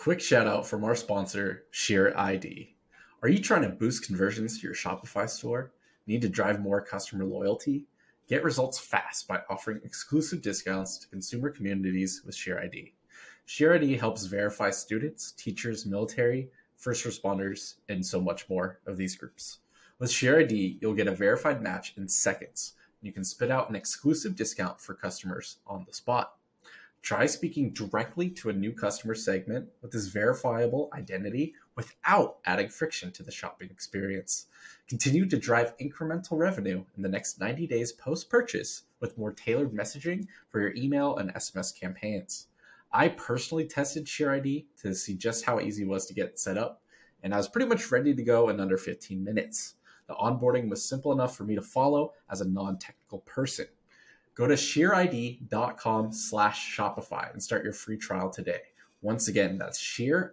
Quick shout out from our sponsor, SheerID. Are you trying to boost conversions to your Shopify store? Need to drive more customer loyalty? Get results fast by offering exclusive discounts to consumer communities with SheerID. Share ID helps verify students, teachers, military, first responders, and so much more of these groups. With SheerID, you'll get a verified match in seconds. You can spit out an exclusive discount for customers on the spot. Try speaking directly to a new customer segment with this verifiable identity without adding friction to the shopping experience. Continue to drive incremental revenue in the next 90 days post purchase with more tailored messaging for your email and SMS campaigns. I personally tested SheerID to see just how easy it was to get set up, and I was pretty much ready to go in under 15 minutes. The onboarding was simple enough for me to follow as a non-technical person. Go to sheerid.com slash Shopify and start your free trial today. Once again, that's sheerid.com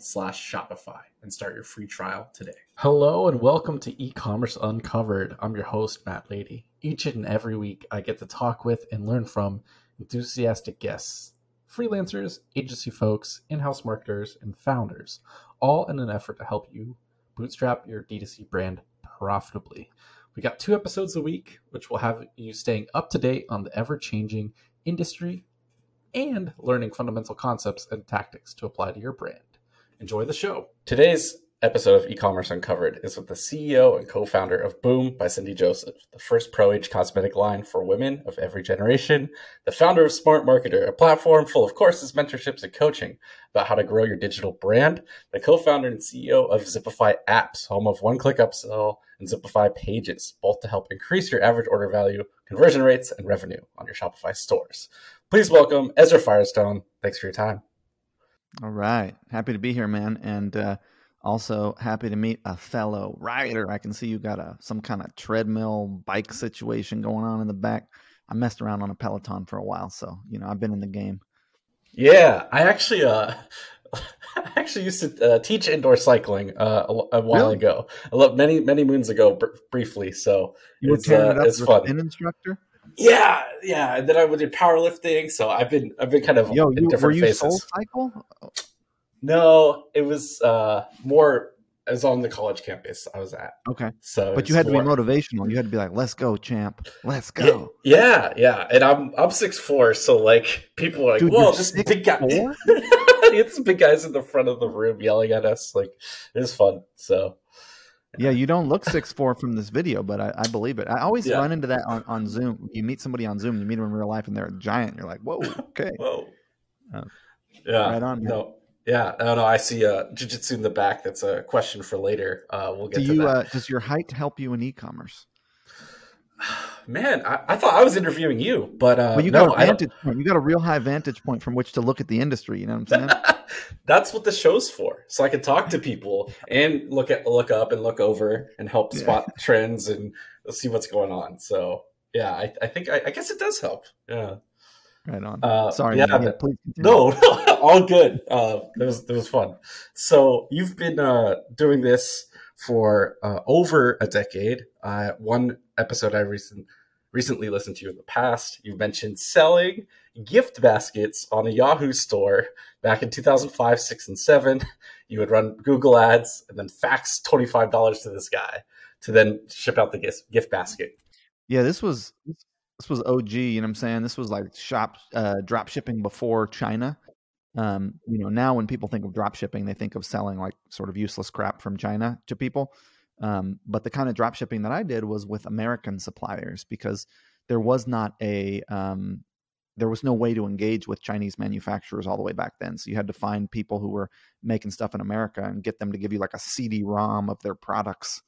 slash Shopify and start your free trial today. Hello and welcome to e-commerce uncovered. I'm your host, Matt Lady. Each and every week I get to talk with and learn from enthusiastic guests, freelancers, agency folks, in-house marketers, and founders, all in an effort to help you bootstrap your D2C brand profitably. We got two episodes a week, which will have you staying up to date on the ever changing industry and learning fundamental concepts and tactics to apply to your brand. Enjoy the show. Today's episode of e-commerce uncovered is with the ceo and co-founder of boom by cindy joseph the first pro-age cosmetic line for women of every generation the founder of smart marketer a platform full of courses mentorships and coaching about how to grow your digital brand the co-founder and ceo of zipify apps home of one-click upsell and zipify pages both to help increase your average order value conversion rates and revenue on your shopify stores. Please welcome ezra firestone. Thanks for your time. All right. Happy to be here man. And uh also, happy to meet a fellow rider. I can see you got a some kind of treadmill bike situation going on in the back. I messed around on a Peloton for a while, so you know I've been in the game. Yeah, I actually uh, I actually used to uh, teach indoor cycling uh, a, a, while really? ago. I love many many moons ago, br- briefly. So you it's, uh, it it's fun. An instructor. Yeah, yeah. And then I did powerlifting. So I've been I've been kind of Yo, in you, different were you phases. Soul cycle? No, it was uh, more as on the college campus I was at. Okay. So, but you had more, to be motivational. You had to be like, "Let's go, champ! Let's go!" Yeah, yeah. And I'm I'm six four, so like people are like, Dude, "Whoa, this big guy!" it's big guys in the front of the room yelling at us. Like it was fun. So. Yeah, you don't look six four from this video, but I, I believe it. I always yeah. run into that on, on Zoom. You meet somebody on Zoom, you meet them in real life, and they're a giant. You're like, "Whoa, okay." Whoa. Uh, yeah. Right on. Man. No, yeah, no, no. I see uh, jujitsu in the back. That's a question for later. Uh, we'll get Do to you, that. Uh, does your height help you in e-commerce? Man, I, I, thought I was interviewing you, but uh, well, you got no, a vantage point. You got a real high vantage point from which to look at the industry. You know what I'm saying? That's what the show's for, so I can talk to people and look at look up and look over and help spot trends and see what's going on. So yeah, I, I think I, I guess it does help. Yeah. Right on. Uh, Sorry. Yeah. Man, please no, no, all good. Uh, it was it was fun. So you've been uh, doing this for uh, over a decade. Uh, one episode I recent recently listened to in the past, you mentioned selling gift baskets on a Yahoo store back in 2005, six, and seven. You would run Google ads and then fax twenty five dollars to this guy to then ship out the gift gift basket. Yeah, this was this was OG, you know what I'm saying? This was like shop uh, drop shipping before China. Um, you know, now when people think of drop shipping, they think of selling like sort of useless crap from China to people. Um, but the kind of drop shipping that I did was with American suppliers because there was not a um, there was no way to engage with Chinese manufacturers all the way back then. So you had to find people who were making stuff in America and get them to give you like a CD-ROM of their products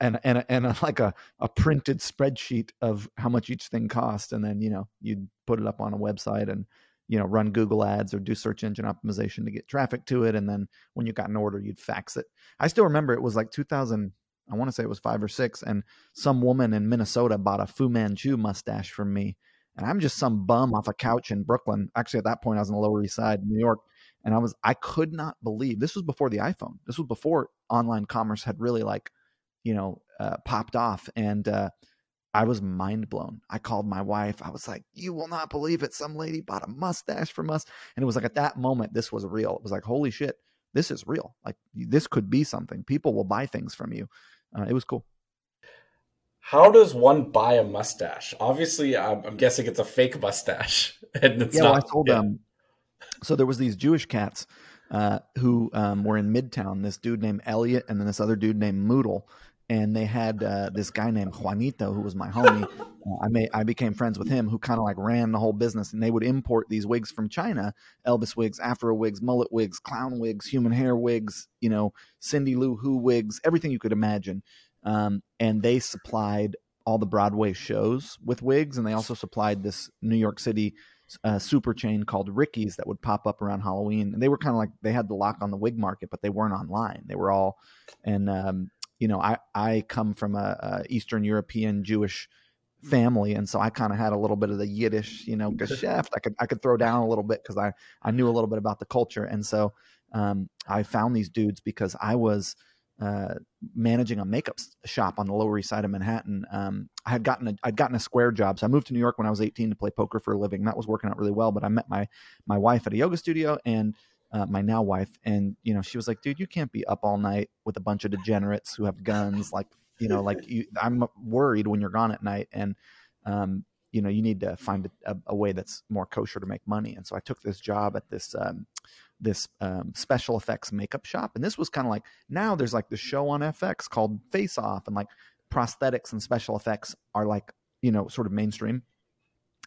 and and and a, like a, a printed spreadsheet of how much each thing cost and then you know you'd put it up on a website and you know run google ads or do search engine optimization to get traffic to it and then when you got an order you'd fax it. I still remember it was like 2000 i want to say it was five or six and some woman in minnesota bought a fu manchu mustache from me and i'm just some bum off a couch in brooklyn. Actually at that point i was in the lower east side new york and i was i could not believe this was before the iphone. This was before online commerce had really like you know uh, popped off and uh, I was mind blown. I called my wife. I was like, "You will not believe it! Some lady bought a mustache from us," and it was like at that moment, this was real. It was like, "Holy shit, this is real! Like this could be something. People will buy things from you." Uh, it was cool. How does one buy a mustache? Obviously, I'm, I'm guessing it's a fake mustache, and it's yeah, not. Well, I told yeah. them. So there was these Jewish cats uh, who um, were in Midtown. This dude named Elliot, and then this other dude named Moodle, and they had uh, this guy named Juanito who was my homie. Uh, I made I became friends with him, who kind of like ran the whole business, and they would import these wigs from China: Elvis wigs, Afro wigs, mullet wigs, clown wigs, human hair wigs, you know, Cindy Lou Who wigs, everything you could imagine. Um, and they supplied all the Broadway shows with wigs, and they also supplied this New York City uh, super chain called Ricky's that would pop up around Halloween. And they were kind of like they had the lock on the wig market, but they weren't online. They were all, and um, you know, I I come from a, a Eastern European Jewish family, and so I kind of had a little bit of the Yiddish, you know, geschäft. I could I could throw down a little bit because I I knew a little bit about the culture, and so um, I found these dudes because I was uh, managing a makeup shop on the Lower East Side of Manhattan. Um, I had gotten a, I'd gotten a square job, so I moved to New York when I was 18 to play poker for a living. That was working out really well. But I met my my wife at a yoga studio and uh, my now wife, and you know she was like, "Dude, you can't be up all night with a bunch of degenerates who have guns. Like, you know, like you, I'm worried when you're gone at night, and um, you know, you need to find a, a, way that's more kosher to make money." And so I took this job at this. Um, this um, special effects makeup shop. And this was kind of like now there's like the show on FX called Face Off, and like prosthetics and special effects are like, you know, sort of mainstream.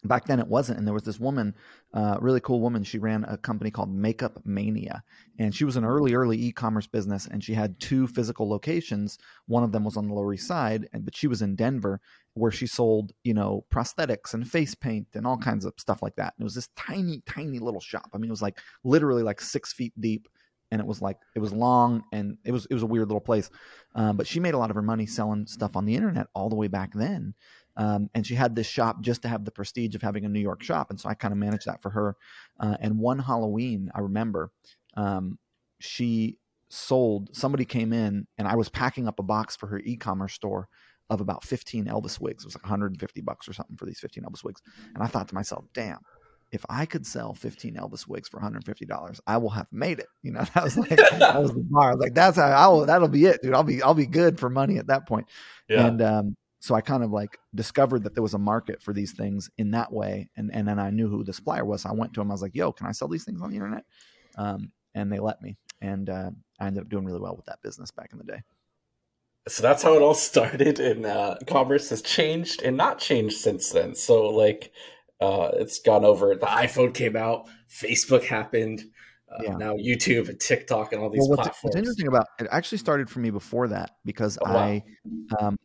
Back then it wasn't. And there was this woman, uh, really cool woman. She ran a company called Makeup Mania. And she was an early, early e commerce business. And she had two physical locations. One of them was on the Lower East Side, and, but she was in Denver where she sold, you know, prosthetics and face paint and all kinds of stuff like that. And it was this tiny, tiny little shop. I mean, it was like literally like six feet deep, and it was like it was long and it was it was a weird little place. Um, but she made a lot of her money selling stuff on the internet all the way back then. Um, and she had this shop just to have the prestige of having a New York shop, and so I kind of managed that for her. Uh, and one Halloween, I remember, um, she sold. Somebody came in, and I was packing up a box for her e-commerce store of about 15 Elvis wigs. It was like 150 bucks or something for these 15 Elvis wigs. And I thought to myself, damn, if I could sell 15 Elvis wigs for 150 dollars, I will have made it. You know, that was like that was the bar. I was like, that's how I will. That'll be it, dude. I'll be I'll be good for money at that point. Yeah. And um, so I kind of like discovered that there was a market for these things in that way, and and then I knew who the supplier was. So I went to him. I was like, "Yo, can I sell these things on the internet?" Um, and they let me, and uh, I ended up doing really well with that business back in the day so that's how it all started and uh, commerce has changed and not changed since then so like uh, it's gone over the iphone came out facebook happened uh, yeah. now youtube and tiktok and all these well, what's, platforms what's interesting about it actually started for me before that because oh, wow. i um,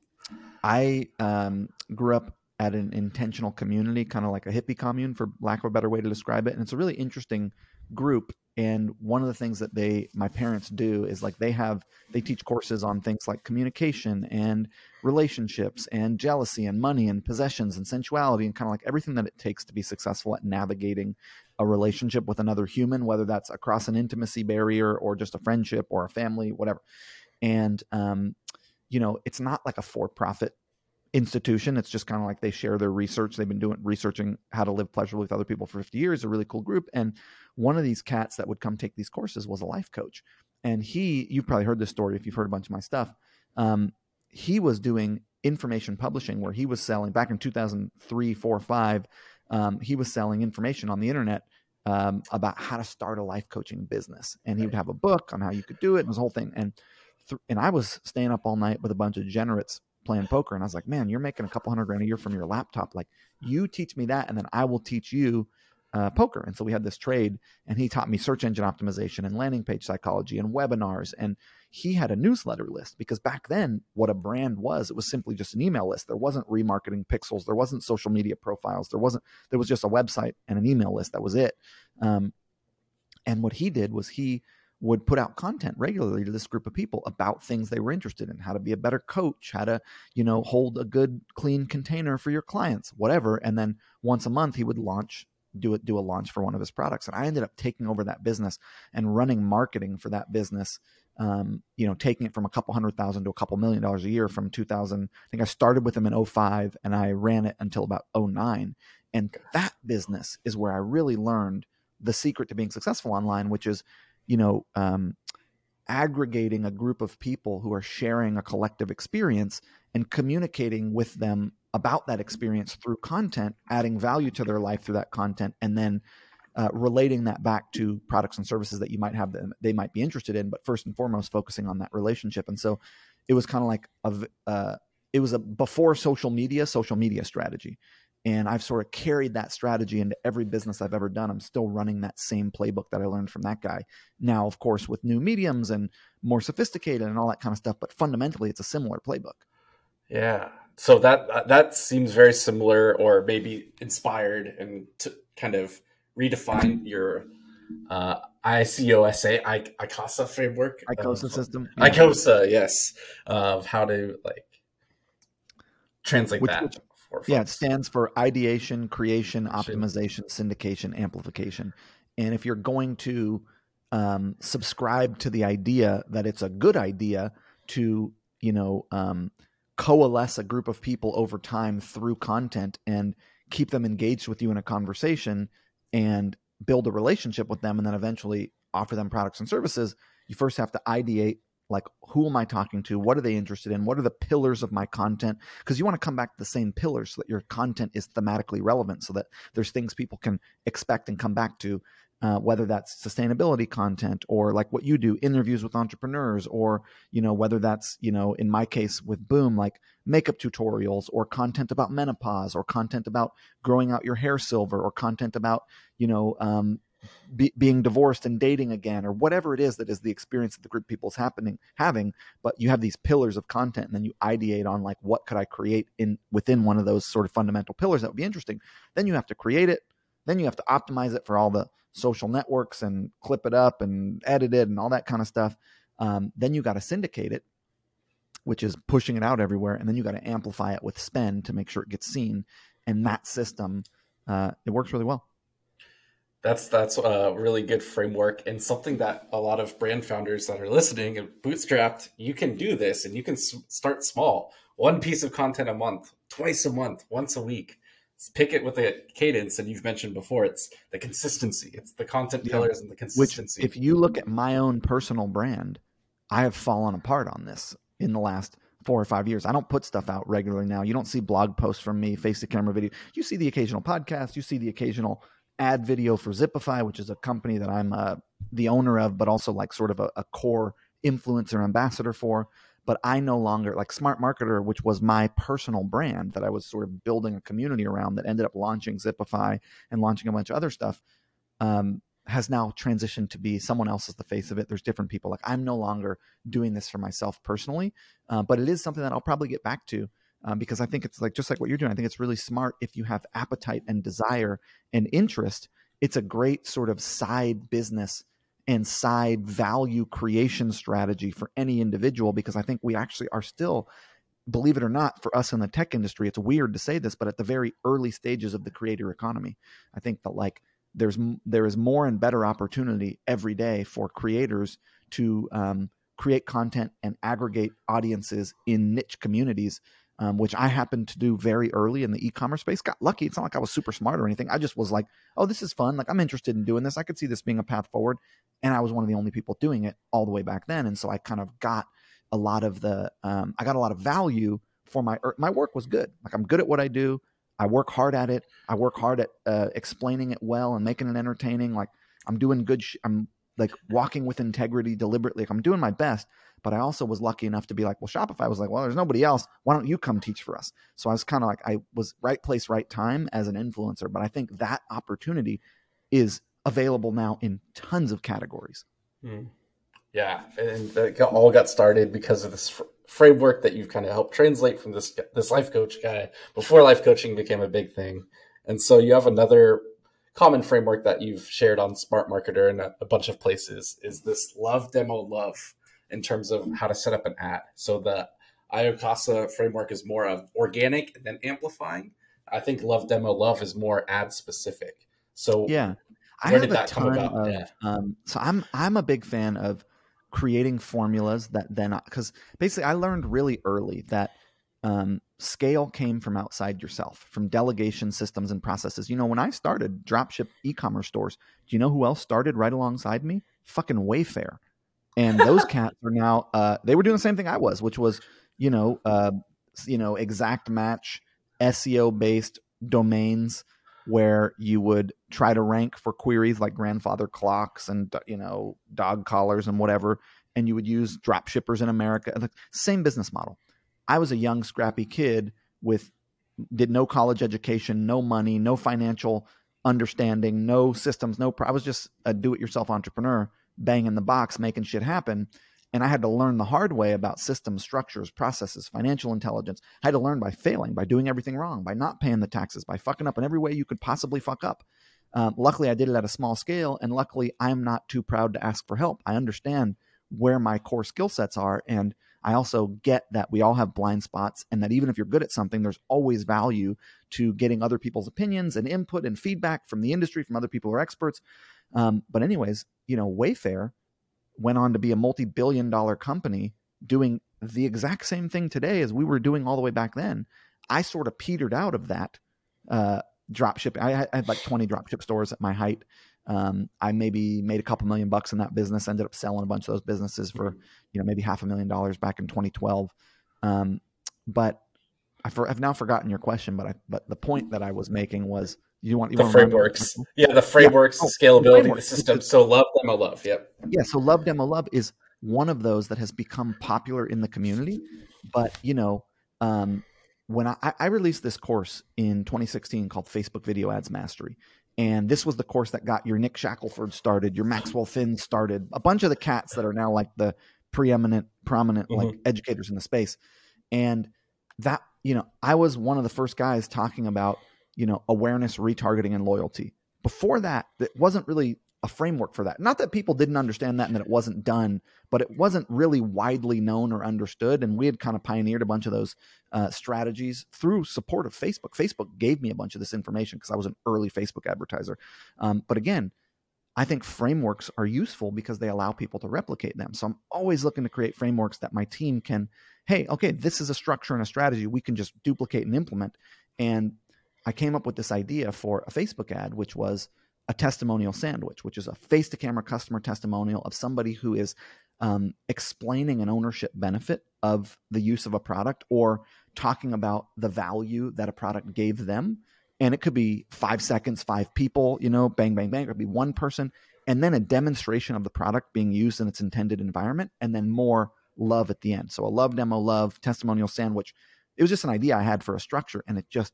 i um, grew up at an intentional community kind of like a hippie commune for lack of a better way to describe it and it's a really interesting group and one of the things that they my parents do is like they have they teach courses on things like communication and relationships and jealousy and money and possessions and sensuality and kind of like everything that it takes to be successful at navigating a relationship with another human whether that's across an intimacy barrier or just a friendship or a family whatever. And um you know it's not like a for profit institution. It's just kind of like they share their research. They've been doing researching how to live pleasurably with other people for 50 years. A really cool group. And one of these cats that would come take these courses was a life coach. And he, you've probably heard this story if you've heard a bunch of my stuff. Um, he was doing information publishing where he was selling back in 2003, four, five. Um, he was selling information on the internet um, about how to start a life coaching business. And he would have a book on how you could do it and this whole thing. And th- and I was staying up all night with a bunch of degenerates playing poker. And I was like, man, you're making a couple hundred grand a year from your laptop. Like, you teach me that, and then I will teach you uh, poker. And so we had this trade, and he taught me search engine optimization and landing page psychology and webinars. And he had a newsletter list because back then, what a brand was, it was simply just an email list. There wasn't remarketing pixels, there wasn't social media profiles, there wasn't, there was just a website and an email list. That was it. Um, and what he did was he would put out content regularly to this group of people about things they were interested in how to be a better coach how to you know hold a good clean container for your clients whatever and then once a month he would launch do it do a launch for one of his products, and I ended up taking over that business and running marketing for that business. Um, you know, taking it from a couple hundred thousand to a couple million dollars a year from 2000. I think I started with him in 05 and I ran it until about 09. And that business is where I really learned the secret to being successful online, which is, you know, um, aggregating a group of people who are sharing a collective experience and communicating with them about that experience through content, adding value to their life through that content, and then uh, relating that back to products and services that you might have that they might be interested in. But first and foremost, focusing on that relationship. And so it was kind of like a, uh, it was a before social media, social media strategy. And I've sort of carried that strategy into every business I've ever done. I'm still running that same playbook that I learned from that guy. Now, of course, with new mediums and more sophisticated and all that kind of stuff, but fundamentally, it's a similar playbook. Yeah. So that that seems very similar, or maybe inspired, and to kind of redefine your uh, ICOSA, I, ICOSA framework, ICOSA system, yeah. ICOSA, yes, of how to like translate which, that. Which, yeah, it stands for ideation, creation, optimization, syndication, amplification. And if you're going to um, subscribe to the idea that it's a good idea to, you know, um, coalesce a group of people over time through content and keep them engaged with you in a conversation and build a relationship with them and then eventually offer them products and services, you first have to ideate like who am i talking to? What are they interested in? What are the pillars of my content? Because you want to come back to the same pillars so that your content is thematically relevant so that there's things people can expect and come back to uh, whether that's sustainability content or like what you do interviews with entrepreneurs or you know whether that's you know in my case with boom like makeup tutorials or content about menopause or content about growing out your hair silver or content about you know um, be, being divorced and dating again or whatever it is that is the experience that the group of people is happening having but you have these pillars of content and then you ideate on like what could i create in within one of those sort of fundamental pillars that would be interesting. Then you have to create it. Then you have to optimize it for all the social networks and clip it up and edit it and all that kind of stuff. Um, then you got to syndicate it which is pushing it out everywhere and then you got to amplify it with spend to make sure it gets seen. And that system uh, it works really well that's that's a really good framework and something that a lot of brand founders that are listening and bootstrapped you can do this and you can s- start small one piece of content a month twice a month once a week pick it with a cadence and you've mentioned before it's the consistency it's the content yeah. pillars and the consistency which if you look at my own personal brand i have fallen apart on this in the last four or five years. I don't put stuff out regularly now. You don't see blog posts from me, face to camera video. You see the occasional podcast. You see the occasional ad video for Zipify, which is a company that I'm uh, the owner of, but also like sort of a, a, core influencer ambassador for. But I no longer like Smart Marketer, which was my personal brand that I was sort of building a community around that ended up launching Zipify and launching a bunch of other stuff. Um, has now transitioned to be someone else as the face of it. There's different people. Like I'm no longer doing this for myself personally, uh, but it is something that I'll probably get back to um, because I think it's like just like what you're doing. I think it's really smart if you have appetite and desire and interest. It's a great sort of side business and side value creation strategy for any individual because I think we actually are still, believe it or not, for us in the tech industry, it's weird to say this, but at the very early stages of the creator economy, I think that like there's there is more and better opportunity every day for creators to um, create content and aggregate audiences in niche communities um, which I happened to do very early in the e-commerce space. Got lucky. It's not like I was super smart or anything. I just was like, oh, this is fun. Like I'm interested in doing this. I could see this being a path forward. And I was one of the only people doing it all the way back then. And so I kind of got a lot of the, um, I got a lot of value for my, er, my work was good. Like I'm good at what I do. I work hard at it. I work hard at uh, explaining it well and making it entertaining. Like I'm doing good. Sh- I'm like walking with integrity deliberately. Like I'm doing my best. But I also was lucky enough to be like, well, Shopify was like, well, there's nobody else. Why don't you come teach for us? So I was kind of like, I was right place, right time as an influencer. But I think that opportunity is available now in tons of categories. Mm. Yeah, and it all got started because of this fr- framework that you've kind of helped translate from this this life coach guy before life coaching became a big thing. And so you have another common framework that you've shared on Smart Marketer and a, a bunch of places is this love demo love in terms of how to set up an ad. So the ICOSA framework is more of organic than amplifying. I think Love Demo Love is more ad specific. So yeah, I have a ton about? of. Yeah. Um, so I'm I'm a big fan of creating formulas that then because basically I learned really early that um, scale came from outside yourself, from delegation systems and processes. You know, when I started dropship e-commerce stores, do you know who else started right alongside me? Fucking Wayfair. And those cats are now uh, they were doing the same thing I was, which was, you know, uh, you know, exact match SEO based domains where you would try to rank for queries like grandfather clocks and you know dog collars and whatever and you would use drop shippers in america same business model. I was a young scrappy kid with did no college education no money no financial understanding no systems no i was just a do-it-yourself entrepreneur banging the box making shit happen and I had to learn the hard way about systems, structures, processes, financial intelligence. I had to learn by failing, by doing everything wrong, by not paying the taxes, by fucking up in every way you could possibly fuck up. Um, luckily, I did it at a small scale, and luckily, I'm not too proud to ask for help. I understand where my core skill sets are, and I also get that we all have blind spots, and that even if you're good at something, there's always value to getting other people's opinions and input and feedback from the industry, from other people who are experts. Um, but, anyways, you know, Wayfair went on to be a multi-billion dollar company doing the exact same thing today as we were doing all the way back then. I sort of petered out of that uh, drop shipping. I, had like 20 drop ship stores at my height. Um, I maybe made a couple million bucks in that business, ended up selling a bunch of those businesses for, you know, maybe half a million dollars back in 2012. Um, but I for, I've now forgotten your question, but I, but the point that I was making was you want you the want frameworks. Yeah, the frameworks, Oh, scalability, framework. the system. So love I love. Yep. yeah so love demo love is one of those that has become popular in the community but you know um, when I, I released this course in 2016 called facebook video ads mastery and this was the course that got your nick shackelford started your maxwell finn started a bunch of the cats that are now like the preeminent prominent like educators in the space and that you know i was one of the first guys talking about you know awareness retargeting and loyalty before that it wasn't really a framework for that not that people didn't understand that and that it wasn't done but it wasn't really widely known or understood and we had kind of pioneered a bunch of those uh, strategies through support of facebook facebook gave me a bunch of this information because i was an early facebook advertiser um, but again I think frameworks are useful because they allow people to replicate them. So I'm always looking to create frameworks that my team can, hey, okay, this is a structure and a strategy we can just duplicate and implement. And I came up with this idea for a Facebook ad, which was a testimonial sandwich, which is a face to camera customer testimonial of somebody who is um, explaining an ownership benefit of the use of a product or talking about the value that a product gave them and it could be five seconds, five people, you know, bang, bang, bang. It could be one person, and then a demonstration of the product being used in its intended environment, and then more love at the end. So a love demo, love testimonial sandwich. It was just an idea I had for a structure, and it just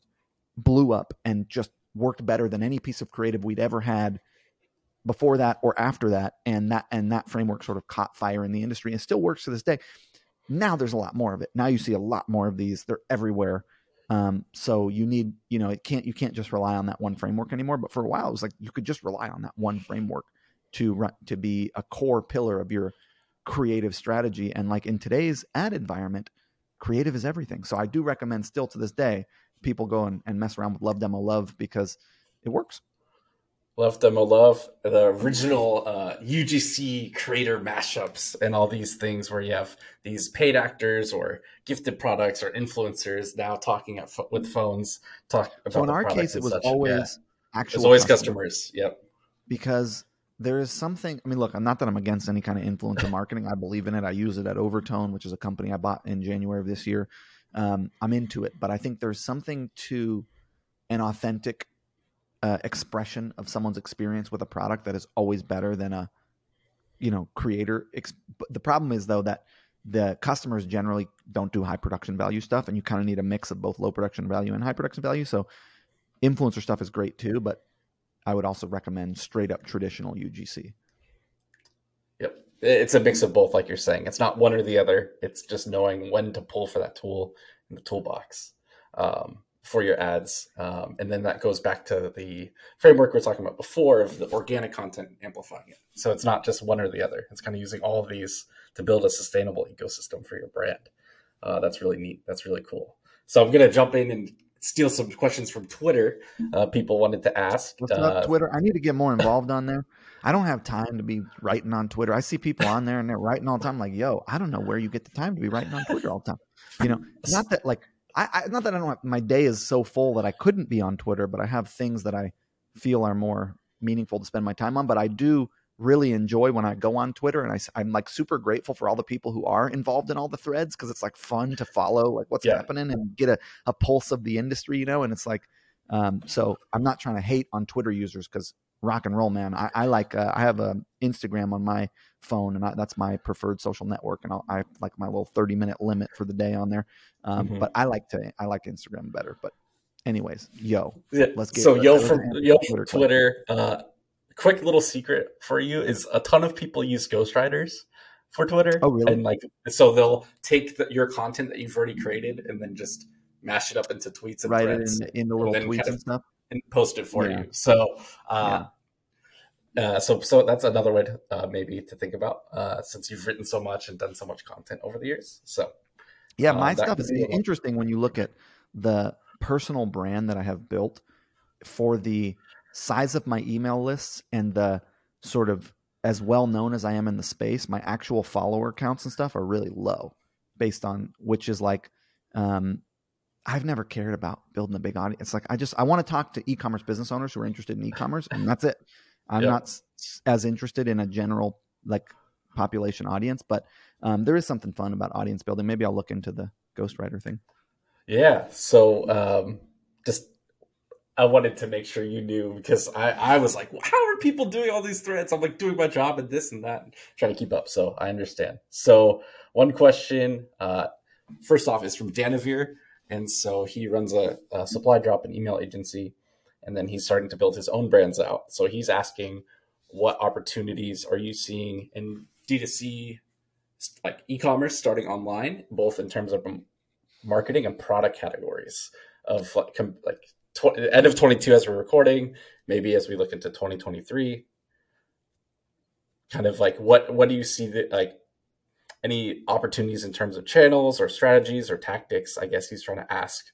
blew up and just worked better than any piece of creative we'd ever had before that or after that. And that and that framework sort of caught fire in the industry and still works to this day. Now there's a lot more of it. Now you see a lot more of these. They're everywhere. Um, so you need, you know, it can't you can't just rely on that one framework anymore. But for a while, it was like you could just rely on that one framework to run to be a core pillar of your creative strategy. And like in today's ad environment, creative is everything. So I do recommend still to this day people go and, and mess around with Love Demo Love because it works. Love Demo Love, the original uh, UGC creator mashups, and all these things where you have these paid actors or gifted products or influencers now talking at pho- with phones. Talk about So in our case, it was such. always Yeah. actual. There's always customers. customers. Yep. because there is something i mean look i'm not that i'm against any kind of influencer marketing i believe in it i use it at overtone which is a company i bought in january of this year um, i'm into it but i think there's something to an authentic uh, expression of someone's experience with a product that is always better than a you know creator the problem is though that the customers generally don't do high production value stuff and you kind of need a mix of both low production value and high production value so influencer stuff is great too but I would also recommend straight up traditional UGC. It's a mix of both, like you're saying. It's not one or the other. It's just knowing when to pull for that tool in the toolbox um, for your ads. Um, and then that goes back to the framework we are talking about before of the organic content amplifying it. So it's not just one or the other. It's kind of using all of these to build a sustainable ecosystem for your brand. Uh, that's really neat. That's really cool. So I'm going to jump in and steal some questions from Twitter. Uh, people wanted to ask. What's up, Twitter? I need to get more involved on there. I don't have time to be writing on Twitter. I see people on there and they're writing all the time. Like, yo, I don't know where you get the time to be writing on Twitter all the time. You know, not that like I, I not that I don't. Have, my day is so full that I couldn't be on Twitter, but I have things that I feel are more meaningful to spend my time on. But I do really enjoy when I go on Twitter, and I, am like super grateful for all the people who are involved in all the threads because it's like fun to follow like what's yeah. happening and get a, a pulse of the industry, you know. And it's like, um, so I'm not trying to hate on Twitter users because rock and roll, man. I, I like uh, I have a Instagram on my phone, and I, that's my preferred social network, and I'll, I like my little 30 minute limit for the day on there. Um, mm-hmm. But I like to I like Instagram better. But anyways, yo, yeah. let's get so yo from yo Twitter. Twitter uh, quick little secret for you is a ton of people use ghostwriters for Twitter. Oh, really? And like, so they'll take the, your content that you've already created and then just mash it up into tweets and write threads, it in, in the little tweets kind of, and stuff and post it for yeah. you. So, uh, yeah. uh, so so that's another way to uh, maybe to think about uh, since you've written so much and done so much content over the years. So, yeah, uh, my stuff is interesting when you look at the personal brand that I have built for the size of my email lists and the sort of as well known as I am in the space, my actual follower counts and stuff are really low based on which is like um, I've never cared about building a big audience. Like I just I want to talk to e-commerce business owners who are interested in e-commerce, and that's it. I'm yep. not as interested in a general like population audience, but um, there is something fun about audience building. Maybe I'll look into the ghostwriter thing. Yeah. So um, just I wanted to make sure you knew because I, I was like, well, how are people doing all these threads? I'm like doing my job and this and that, and trying to keep up. So I understand. So one question, uh, first off, is from Danavir. And so he runs a, a supply drop and email agency, and then he's starting to build his own brands out. So he's asking, what opportunities are you seeing in D2C, like e-commerce starting online, both in terms of marketing and product categories of like, like tw- end of 22 as we're recording, maybe as we look into 2023 kind of like what what do you see that like any opportunities in terms of channels or strategies or tactics. I guess he's trying to ask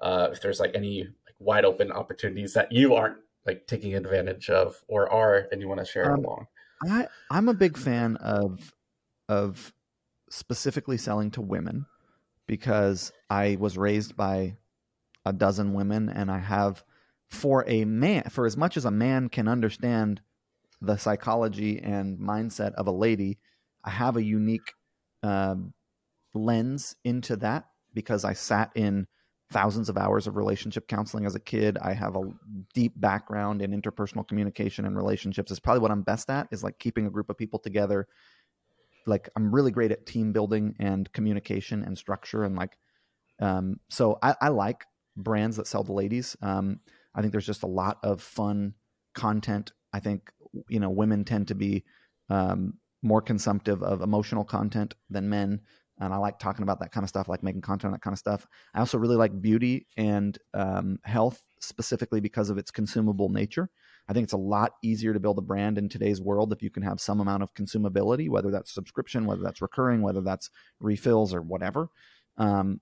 uh, if there's like any like wide open opportunities that you aren't like taking advantage of or are, and you want to share um, along. I I'm a big fan of of specifically selling to women because I was raised by a dozen women and I have for a man for as much as a man can understand the psychology and mindset of a lady, I have a unique um, lens into that because I sat in thousands of hours of relationship counseling as a kid. I have a deep background in interpersonal communication and relationships. It's probably what I'm best at is like keeping a group of people together. Like I'm really great at team building and communication and structure and like um, so I, I, like brands that sell to ladies. Um, I think there's just a lot of fun content. I think you know women tend to be um, more consumptive of emotional content than men. And I like talking about that kind of stuff, like making content, that kind of stuff. I also really like beauty and um, health, specifically because of its consumable nature. I think it's a lot easier to build a brand in today's world if you can have some amount of consumability, whether that's subscription, whether that's recurring, whether that's refills or whatever. Um,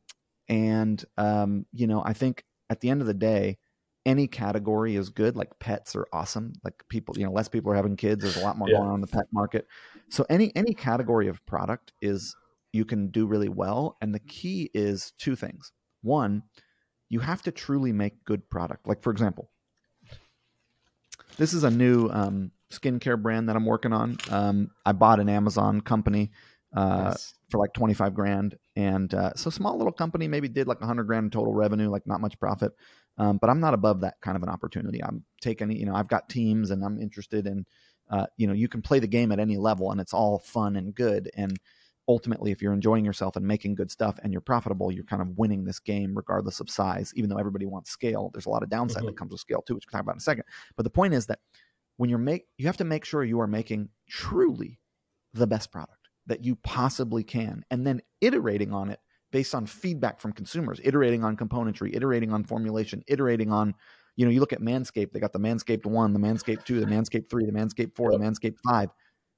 and, um, you know, I think at the end of the day, any category is good. Like pets are awesome. Like people, you know, less people are having kids. There's a lot more yeah. going on in the pet market. So any any category of product is you can do really well. And the key is two things. One, you have to truly make good product. Like for example, this is a new um, skincare brand that I'm working on. Um, I bought an Amazon company uh, nice. for like 25 grand. And uh, so small little company maybe did like 100 grand total revenue, like not much profit. Um, but I'm not above that kind of an opportunity. I'm taking, you know, I've got teams and I'm interested in, uh, you know, you can play the game at any level and it's all fun and good. And ultimately, if you're enjoying yourself and making good stuff and you're profitable, you're kind of winning this game regardless of size, even though everybody wants scale. There's a lot of downside mm-hmm. that comes with scale too, which we'll talk about in a second. But the point is that when you're make, you have to make sure you are making truly the best product that you possibly can and then iterating on it based on feedback from consumers, iterating on componentry, iterating on formulation, iterating on, you know, you look at Manscaped, they got the Manscaped 1, the Manscaped 2, the Manscaped 3, the Manscaped 4, the Manscaped 5.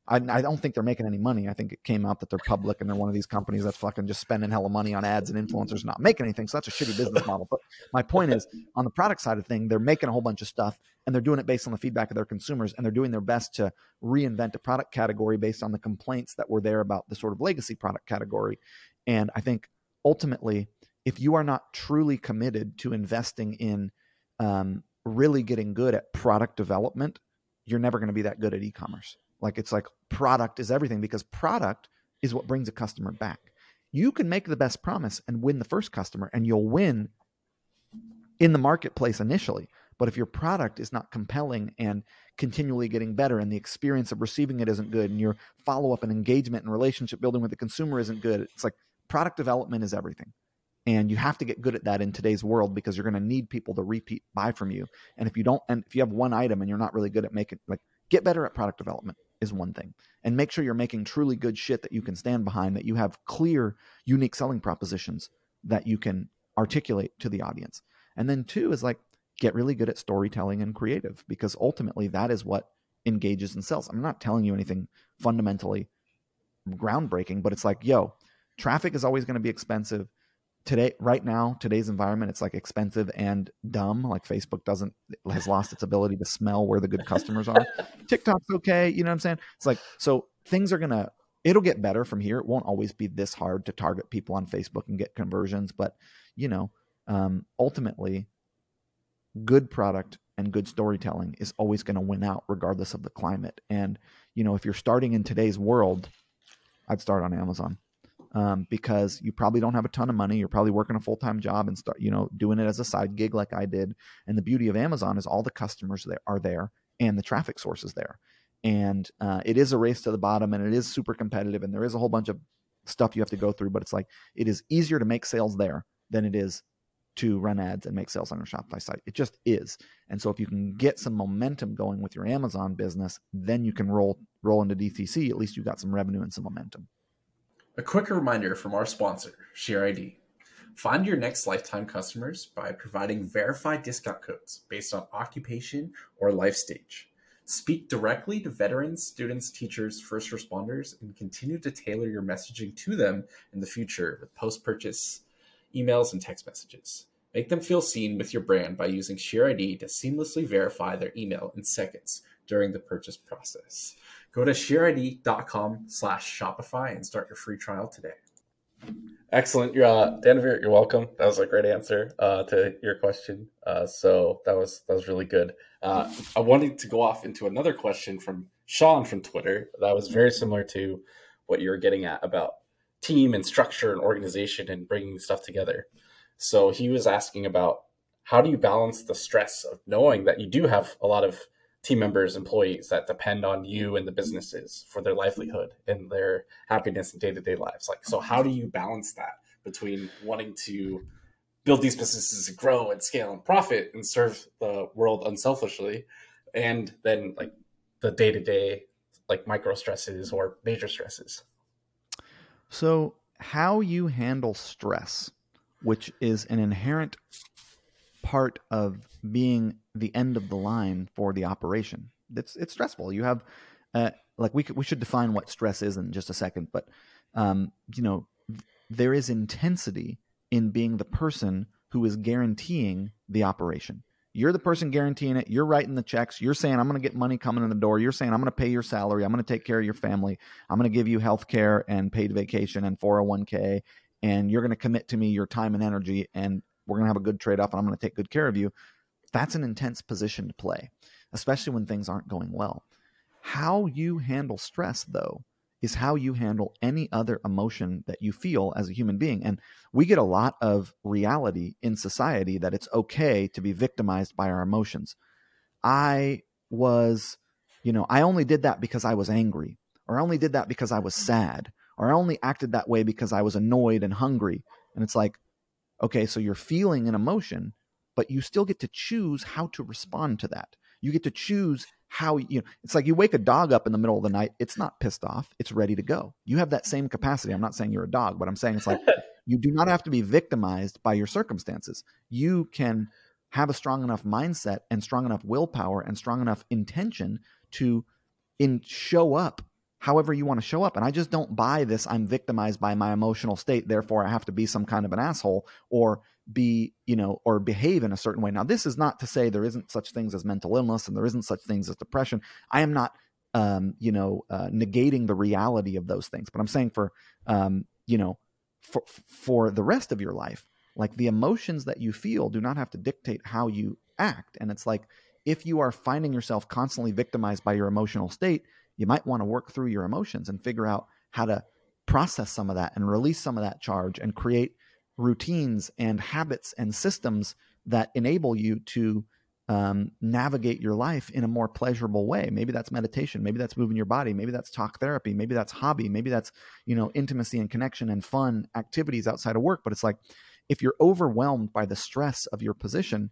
I, I don't think they're making any money. I think it came out that they're public and they're one of these companies that's fucking just spending hella money on ads and influencers not making anything. So that's a shitty business model. But my point is, on the product side of thing, they're making a whole bunch of stuff and they're doing it based on the feedback of their consumers and they're doing their best to reinvent a product category based on the complaints that were there about the sort of legacy product category. And I think ultimately, if you are not truly committed to investing in um, really getting good at product development, you're never going to be that good at e-commerce. Like it's like product is everything because product is what brings a customer back. You can make the best promise and win the first customer and you'll win in the marketplace initially. But if your product is not compelling and continually getting better and the experience of receiving it isn't good and your follow up and engagement and relationship building with the consumer isn't good, it's like product development is everything. And you have to get good at that in today's world because you're going to need people to repeat buy from you. And if you don't, and if you have one item and you're not really good at making, like, get better at product development is one thing. And make sure you're making truly good shit that you can stand behind, that you have clear, unique selling propositions that you can articulate to the audience. And then two is like, get really good at storytelling and creative because ultimately that is what engages and sells. I'm not telling you anything fundamentally groundbreaking, but it's like, yo, traffic is always going to be expensive. Today right now today's environment it's like expensive and dumb. Like facebook doesn't has lost its ability to smell where the good customers are. Tiktok's okay you know what i'm saying? It's like so things are gonna it'll get better from here. It won't always be this hard to target people on facebook and get conversions but you know um, ultimately good product and good storytelling is always going to win out regardless of the climate. And you know if you're starting in today's world i'd start on amazon um, because you probably don't have a ton of money. You're probably working a full time job and start, you know, doing it as a side gig like I did. And the beauty of Amazon is all the customers that are there and the traffic sources there. And uh, it is a race to the bottom, and it is super competitive, and there is a whole bunch of stuff you have to go through. But it's like it is easier to make sales there than it is to run ads and make sales on your Shopify site. It just is. And so if you can get some momentum going with your Amazon business, then you can roll roll into DTC. At least you got some revenue and some momentum. A quick reminder from our sponsor, SheerID. Find your next lifetime customers by providing verified discount codes based on occupation or life stage. Speak directly to veterans, students, teachers, first responders, and continue to tailor your messaging to them in the future with post purchase emails and text messages. Make them feel seen with your brand by using SheerID to seamlessly verify their email in seconds during the purchase process. Go to sheerid.com slash Shopify and start your free trial today. Excellent. You're, uh, Danavir, you're welcome. That was a great answer uh, to your question. Uh, so that was that was really good. Uh, I wanted to go off into another question from Sean from Twitter that was very similar to what you were getting at about team and structure and organization and bringing stuff together. So he was asking about how do you balance the stress of knowing that you do have a lot of team members, employees that depend on you and the businesses for their livelihood and their happiness in day to day lives. Like, so how do you balance that between wanting to build these businesses and grow and scale and profit and serve the world unselfishly, and then like the day to day like micro stresses or major stresses? So, how you handle stress, which is an inherent part of being the end of the line for the operation. It's it's stressful. You have uh, like we we should define what stress is in just a second, but um, you know there is intensity in being the person who is guaranteeing the operation. You're the person guaranteeing it. You're writing the checks. You're saying, I'm going to get money coming in the door. You're saying, I'm going to pay your salary. I'm going to take care of your family. I'm going to give you health care and paid vacation and 401k. And you're going to commit to me your time and energy. And we're going to have a good trade off and I'm going to take good care of you. That's an intense position to play, especially when things aren't going well. How you handle stress, though, is how you handle any other emotion that you feel as a human being. And we get a lot of reality in society that it's okay to be victimized by our emotions. I was, you know, I only did that because I was angry, or I only did that because I was sad, or I only acted that way because I was annoyed and hungry. And it's like, Okay, so you're feeling an emotion, but you still get to choose how to mm-hmm. respond to that. You get to choose how you know it's like you wake a dog up in the middle of the night it's not pissed off it's ready to go. You have that same capacity. I'm not saying you're a dog but i'm saying it's like you do not have to be victimized by your circumstances. You can have a strong enough mindset and strong enough willpower and strong enough intention to in show up however you want to show up. And I just don't buy this I'm victimized by my emotional state, therefore I have to be some kind of an asshole or be, you know, or behave in a certain way. Now, this is not to say there isn't such things as mental illness and there isn't such things as depression. I am not um, you know, uh, negating the reality of those things. But I'm saying for, um, you know, for for the rest of your life, like the emotions that you feel do not have to dictate how you act. And it's like if you are finding yourself constantly victimized by your emotional state, you might want to work through your emotions and figure out how to process some of that and release some of that charge and create routines and habits and systems that enable you to um, navigate your life in a more pleasurable way. Maybe that's meditation. Maybe that's moving your body. Maybe that's talk therapy. Maybe that's hobby. Maybe that's, you know, intimacy and connection and fun activities outside of work. But it's like, if you're overwhelmed by the stress of your position,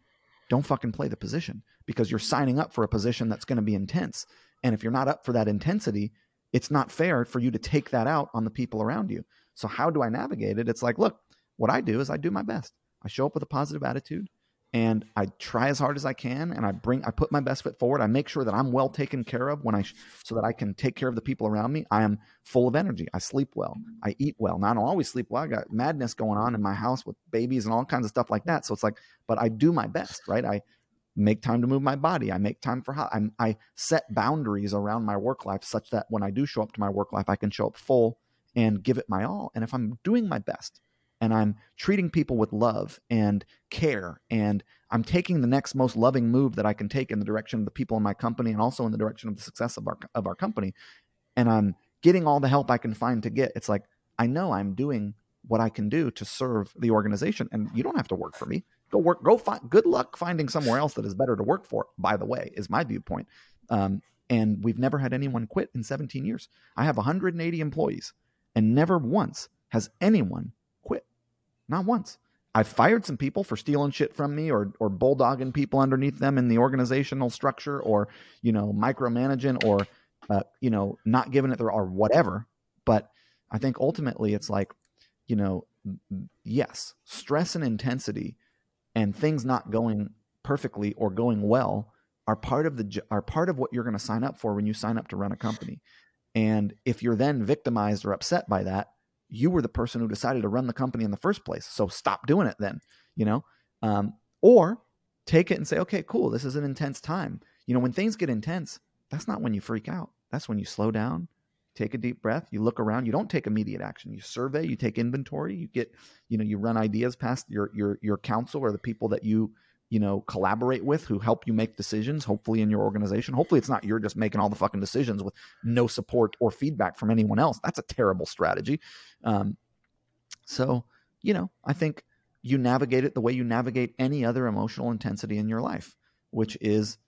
don't fucking play the position because you're signing up for a position that's going to be intense. And if you're not up for that intensity, it's not fair for you to take that out on the people around you. So, how do I navigate it? It's like, look, what I do is I do my best. I show up with a positive attitude and I try as hard as I can and I bring I put my best foot forward. I make sure that I'm well taken care of when I so that I can take care of the people around me. I am full of energy. I sleep well. I eat well. Now I don't always sleep well. I got madness going on in my house with babies and all kinds of stuff like that. So it's like, but I do my best, right? I make time to move my body. I make time for how I, I set boundaries around my work life such that when I do show up to my work life, I can show up full and give it my all. And if I'm doing my best, and I'm treating people with love and care and I'm taking the next most loving move that I can take in the direction of the people in my company and also in the direction of the success of our of our company and I'm getting all the help I can find to get it's like I know I'm doing what I can do to serve the organization and you don't have to work for me go work go find good luck finding somewhere else that is better to work for by the way is my viewpoint um, and we've never had anyone quit in 17 years I have 180 employees and never once has anyone quit. not once. I've fired some people for stealing shit from me or or bulldogging people underneath them in the organizational structure or you know micromanaging or uh, you know not giving it their or whatever. But I think ultimately it's like you know yes, stress and intensity and things not going perfectly or going well are part of the are part of what you're going to sign up for when you sign up to run a company. And if you're then victimized or upset by that, you were the person who decided to run the company in the first place. So stop doing it then, you know? Um, or take it and say, okay, cool, this is an intense time. You know, when things get intense, that's not when you freak out. That's when you slow down, take a deep breath, you look around, you don't take immediate action. You survey, you take inventory, you get, you know, you run ideas past your your your council or the people that you you know collaborate with who help you make decisions hopefully in your organization. Hopefully it's not you're just making all the fucking decisions with no support or feedback from anyone else. That's a terrible strategy. Um, so you know i think you navigate it the way you navigate any other emotional intensity in your life which is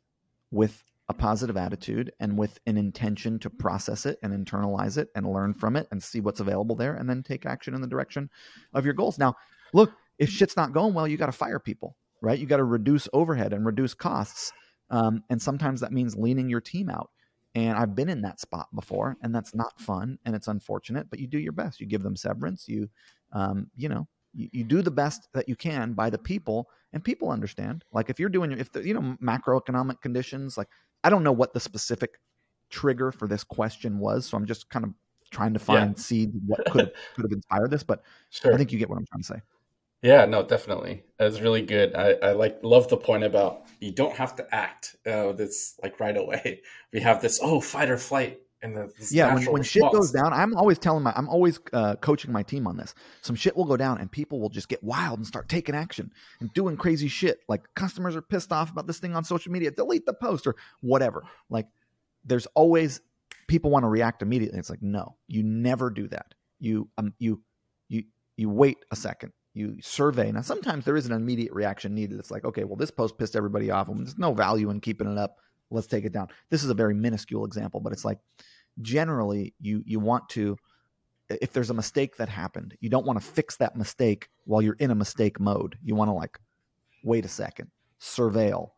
with a positive attitude and with an intention to process it and internalize it and learn from it and see what's available there and then take action in the direction of your goals now look if shit's not going well you got to fire people right? You got to reduce overhead and reduce costs. Um, and sometimes that means leaning your team out. And I've been in that spot before, and that's not fun and it's unfortunate, but you do your best. You give them severance. You, um, you know, you, do the best that you can by the people, and people understand. Like if you're doing, if the, you know, macroeconomic conditions, like I don't know what the specific trigger for this question was. So I'm just kind of trying to find yeah. seed what could could have inspired this, but sure. I think you get what I'm trying to say. Yeah, no, definitely. That's really good. I, I like love the point about you don't have to act. Uh, that's like right away. We have this oh fight or flight and the yeah. When, when shit goes down, I'm always telling my I'm always uh, coaching my team on this. Some shit will go down and people will just get wild and start taking action and doing crazy shit. Like customers are pissed off about this thing on social media, delete the post or whatever. Like there's always people want to react immediately. It's like no, you never do that. You um you you you wait a second you survey. Now, sometimes there is an immediate reaction needed. It's like, okay, well, this post pissed everybody off. And there's no value in keeping it up. Let's take it down. This is a very minuscule example, but it's like generally you you want to if there's a mistake that happened, you don't want to fix that mistake while you're in a mistake mode. You want to like wait a second, surveil,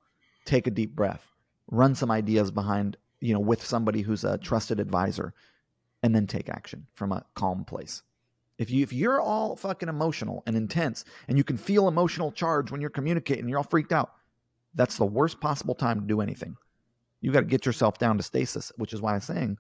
take a deep breath, run some ideas behind, you know, with somebody who's a trusted advisor, and then take action from a calm place. If you if you're all fucking emotional and intense and you can feel emotional charge when you're communicating, you're all freaked out. That's the worst possible time to do anything. You got to get yourself down to stasis, which is why I'm saying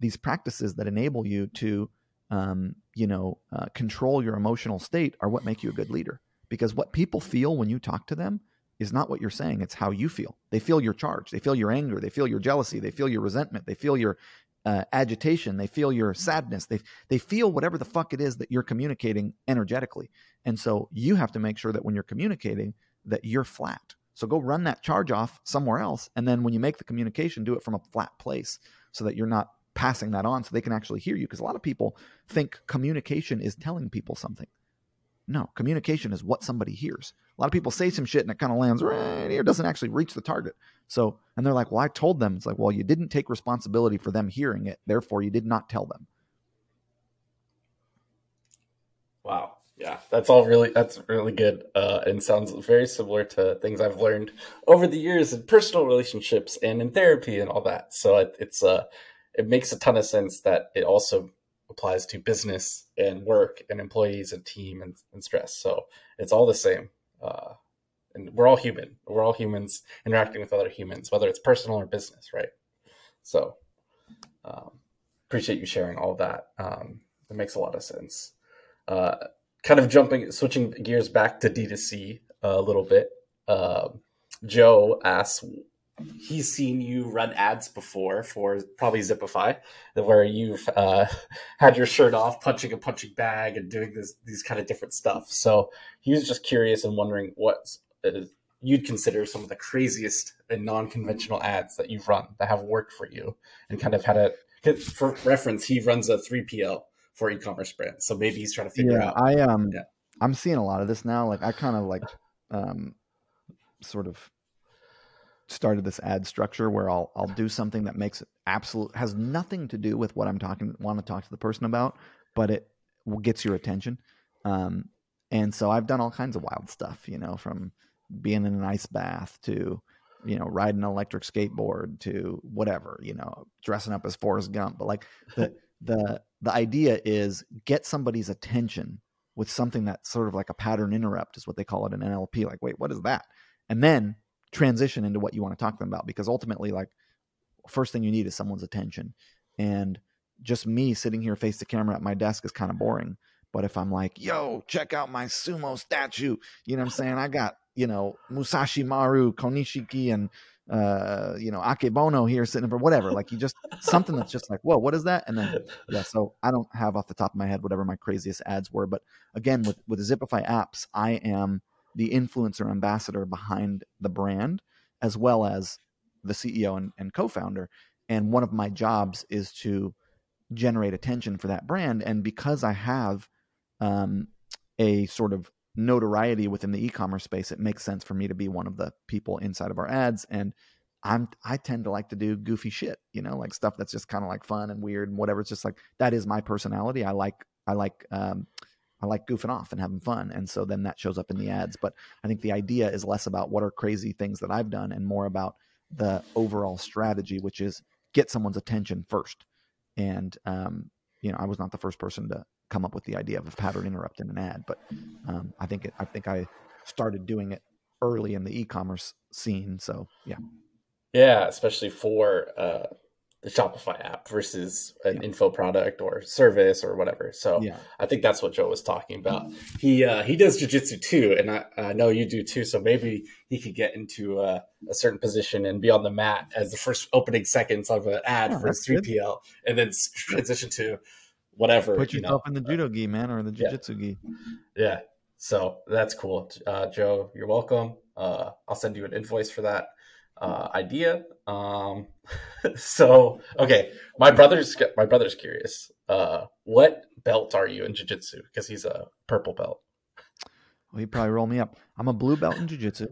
these practices that enable you to um, you know uh, control your emotional state are what make you a good leader. Because what people feel when you talk to them is not what you're saying it's how you feel. They feel your charge they feel your anger they feel your jealousy they feel your resentment they feel your uh, agitation they feel your sadness they they feel whatever the fuck it is that you're communicating energetically. And so you have to make sure that when you're communicating that you're flat. So go run that charge off somewhere else and then when you make the communication do it from a flat place so that you're not passing that on so they can actually hear you because a lot of people think communication is telling people something no, communication is what somebody hears. A lot of people say some shit and it kind of lands right here, doesn't actually reach the target. So, and they're like, well, I told them. It's like, well, you didn't take responsibility for them hearing it. Therefore, you did not tell them. Wow. Yeah, that's all really that's really good, uh, and sounds very similar to things I've learned over the years in personal relationships and in therapy and all that. So it, it's uh, it makes a ton of sense that it also applies to business and work and employees and team and, and stress. So it's all the same. Uh, and we're all human. We're all humans interacting with other humans, whether it's personal or business, right? So um, appreciate you sharing all that. Um, it makes a lot of sense. Uh, kind of jumping, switching gears back to D2C a little bit. Uh, Joe asks, he's seen you run ads before for probably Zipify, where you've uh, had your shirt off, punching a punching bag, and doing this these kind of different stuff. So he was just curious and wondering what uh, you'd consider some of the craziest and non-conventional ads that you've run that have worked for you, and kind of had a for reference. He runs a three PL for e-commerce brands, so maybe he's trying to figure yeah, out. I um, yeah. I'm seeing a lot of this now. Like I kind of like um, sort of started this ad structure where I'll I'll do something that makes it absolute has nothing to do with what I'm talking want to talk to the person about, but it gets your attention. Um, and so I've done all kinds of wild stuff, you know, from being in an ice bath to you know riding an electric skateboard to whatever, you know, dressing up as Forrest Gump. But like the the the idea is get somebody's attention with something that's sort of like a pattern interrupt is what they call it in NLP. Like, wait, what is that? And then transition into what you want to talk to them about because ultimately like first thing you need is someone's attention. And just me sitting here face the camera at my desk is kind of boring. But if i'm like yo check out my sumo statue you know what i'm saying? I got you know musashi maru konishiki and uh you know akebono here sitting for whatever. Like you just something that's just like whoa what is that? And then yeah so i don't have off the top of my head whatever my craziest ads were. But again with with the zipify apps i am the influencer ambassador behind the brand, as well as the CEO and, and co founder. And one of my jobs is to generate attention for that brand. And because I have um, a sort of notoriety within the e-commerce space, it makes sense for me to be one of the people inside of our ads. And I'm I tend to like to do goofy shit, you know, like stuff that's just kind of like fun and weird and whatever. It's just like that is my personality. I like I like um, I like goofing off and having fun. And so then that shows up in the ads. But I think the idea is less about what are crazy things that I've done and more about the overall strategy, which is get someone's attention first. And, um, you know, I was not the first person to come up with the idea of a pattern interrupt in an ad, but um, I think it, I think I started doing it early in the e-commerce scene. So yeah. Yeah, especially for uh, the Shopify app versus an yeah. info product or service or whatever. So yeah. I think that's what Joe was talking about. He uh, he does jujitsu too, and I, I, know you do too. So maybe he could get into a, a, certain position and be on the mat as the first opening seconds of an ad oh, for his three PL, and then transition to whatever. Put yourself you know. in the judo gi, man, or the jujitsu yeah. gi. Yeah. So that's cool, uh, Joe. You're welcome. Uh, I'll send you an invoice for that uh, idea. Um, so okay, my brother's my brother's curious. Uh, what belt are you in jiu-jitsu? Because he's a purple belt. Well, he'd probably roll me up. I'm a blue belt in jiu-jitsu,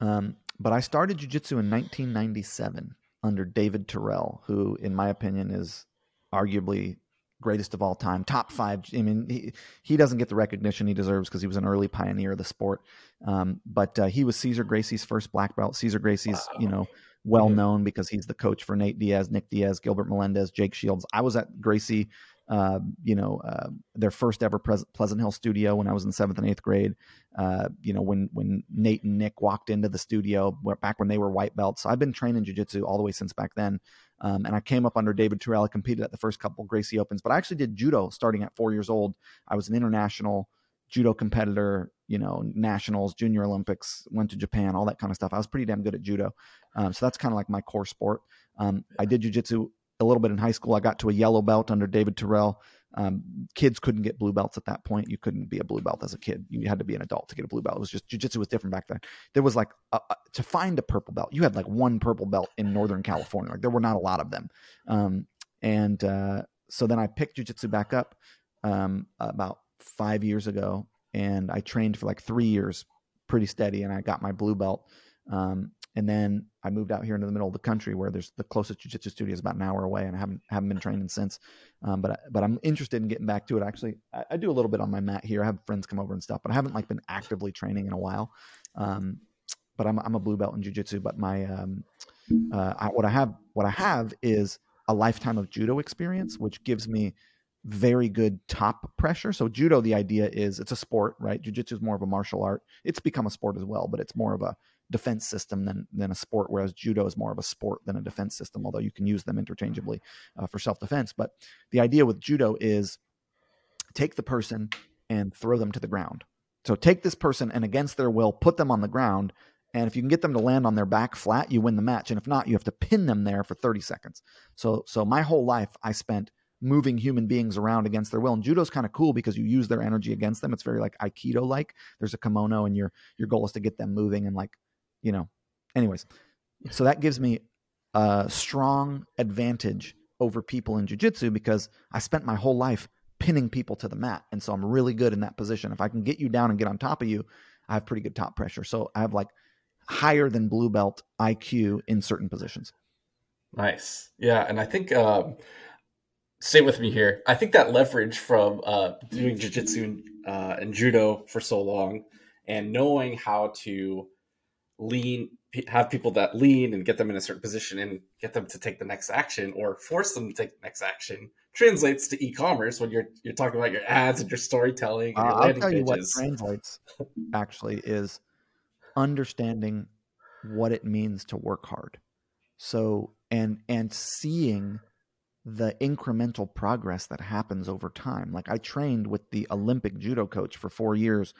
um, but I started jiu-jitsu in 1997 under David Terrell, who, in my opinion, is arguably greatest of all time, top five. I mean, he, he doesn't get the recognition he deserves because he was an early pioneer of the sport. Um, but uh, he was Cesar Gracie's first black belt. Cesar Gracie's, wow. you know, well known because he's the coach for Nate Diaz, Nick Diaz, Gilbert Melendez, Jake Shields. I was at Gracie, uh, you know, uh, their first ever Pleasant Hill studio when I was in seventh and eighth grade. Uh, you know, when when Nate and Nick walked into the studio back when they were white belts. So I've been training jujitsu all the way since back then. Um, and I came up under David Terrell. I competed at the first couple Gracie Opens, but I actually did judo starting at four years old. I was an international judo competitor, you know, nationals, junior Olympics, went to Japan, all that kind of stuff. I was pretty damn good at judo. Um, so that's kind of like my core sport. Um, I did jujitsu a little bit in high school. I got to a yellow belt under David Terrell. Um, kids couldn't get blue belts at that point. You couldn't be a blue belt as a kid. You had to be an adult to get a blue belt. It was just jujitsu was different back then. There was like a, a, to find a purple belt, you had like one purple belt in Northern California. Like there were not a lot of them. Um, and uh, so then I picked jujitsu back up um, about five years ago, and I trained for like three years, pretty steady, and I got my blue belt. Um, and then I moved out here into the middle of the country where there's the closest jiu-jitsu studio is about an hour away, and I haven't haven't been training since. Um, but but I'm interested in getting back to it. Actually, I, I, do a little bit on my mat here. I have friends come over and stuff, but I haven't like been actively training in a while. Um, but I'm I'm a blue belt in jiu-jitsu. But my um, uh, I, what I have what I have is a lifetime of judo experience, which gives me very good top pressure. So judo, the idea is it's a sport, right? Jiu-jitsu is more of a martial art. It's become a sport as well, but it's more of a defense system than than a sport. Whereas judo is more of a sport than a defense system, although you can use them interchangeably uh, for self defense. But the idea with judo is take the person and throw them to the ground. So take this person and against their will, put them on the ground. And if you can get them to land on their back flat, you win the match. And if not, you have to pin them there for 30 seconds. So so my whole life I spent moving human beings around against their will. And judo's kind of cool because you use their energy against them. It's very like aikido like. There's a kimono and your your goal is to get them moving and like you know, anyways. So that gives me a strong advantage over people in jujitsu because I spent my whole life pinning people to the mat. And so I'm really good in that position. If I can get you down and get on top of you, I have pretty good top pressure. So I have like higher than blue belt IQ in certain positions. Nice. Yeah. And I think, um, stay with me here. I think that leverage from uh, doing jujitsu uh, and judo for so long and knowing how to lean have people that lean and get them in a certain position and get them to take the next action or force them to take the next action translates to e-commerce when you're you're talking about your ads and your storytelling and your uh, I'll tell you what translates actually is understanding what it means to work hard. So and and seeing the incremental progress that happens over time. Like I trained with the Olympic judo coach for 4 years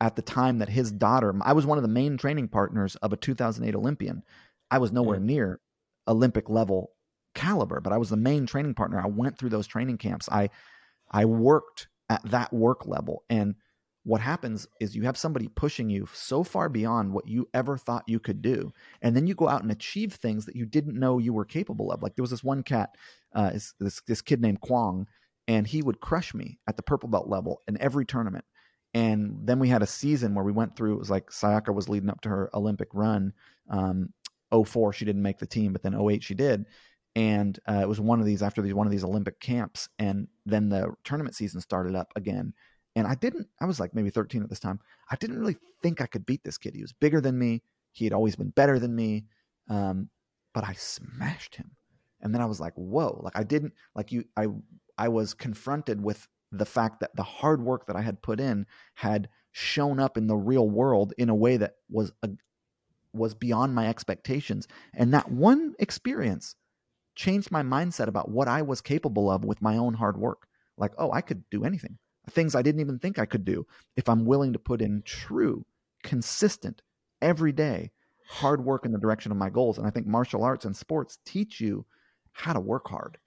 at the time that his daughter, I was one of the main training partners of a 2008 Olympian. I was nowhere mm-hmm. near Olympic level caliber, but I was the main training partner. I went through those training camps. I I worked at that work level and what happens is you have somebody pushing you so far beyond what you ever thought you could do and then you go out and achieve things that you didn't know you were capable of like there was this one cat uh, this, this kid named kwong and he would crush me at the purple belt level in every tournament and then we had a season where we went through, it was like Sayaka was leading up to her Olympic run. Um, 04, she didn't make the team, but then 08, she did. And uh, it was one of these after these one of these Olympic camps. And then the tournament season started up again. And I didn't, I was like maybe 13 at this time. I didn't really think I could beat this kid. He was bigger than me. He had always been better than me. Um, but I smashed him. And then I was like, whoa, like I didn't, like you, I, I was confronted with the fact that the hard work that I had put in had shown up in the real world in a way that was a, was beyond my expectations. And that one experience changed my mindset about what I was capable of with my own hard work. Like, oh, I could do anything. Things I didn't even think I could do if I'm willing to put in true, consistent, everyday hard work in the direction of my goals. And I think martial arts and sports teach you how to work hard.